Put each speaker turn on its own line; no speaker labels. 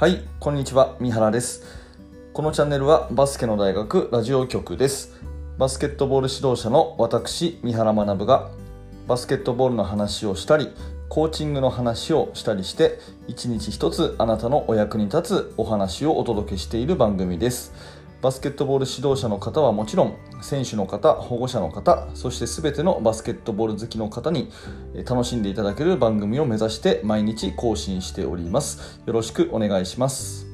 はい、こんにちは、三原です。このチャンネルはバスケの大学ラジオ局です。バスケットボール指導者の私、三原学がバスケットボールの話をしたり、コーチングの話をしたりして、一日一つあなたのお役に立つお話をお届けしている番組です。バスケットボール指導者の方はもちろん、選手の方、保護者の方、そして全てのバスケットボール好きの方に楽しんでいただける番組を目指して毎日更新しております。よろしくお願いします。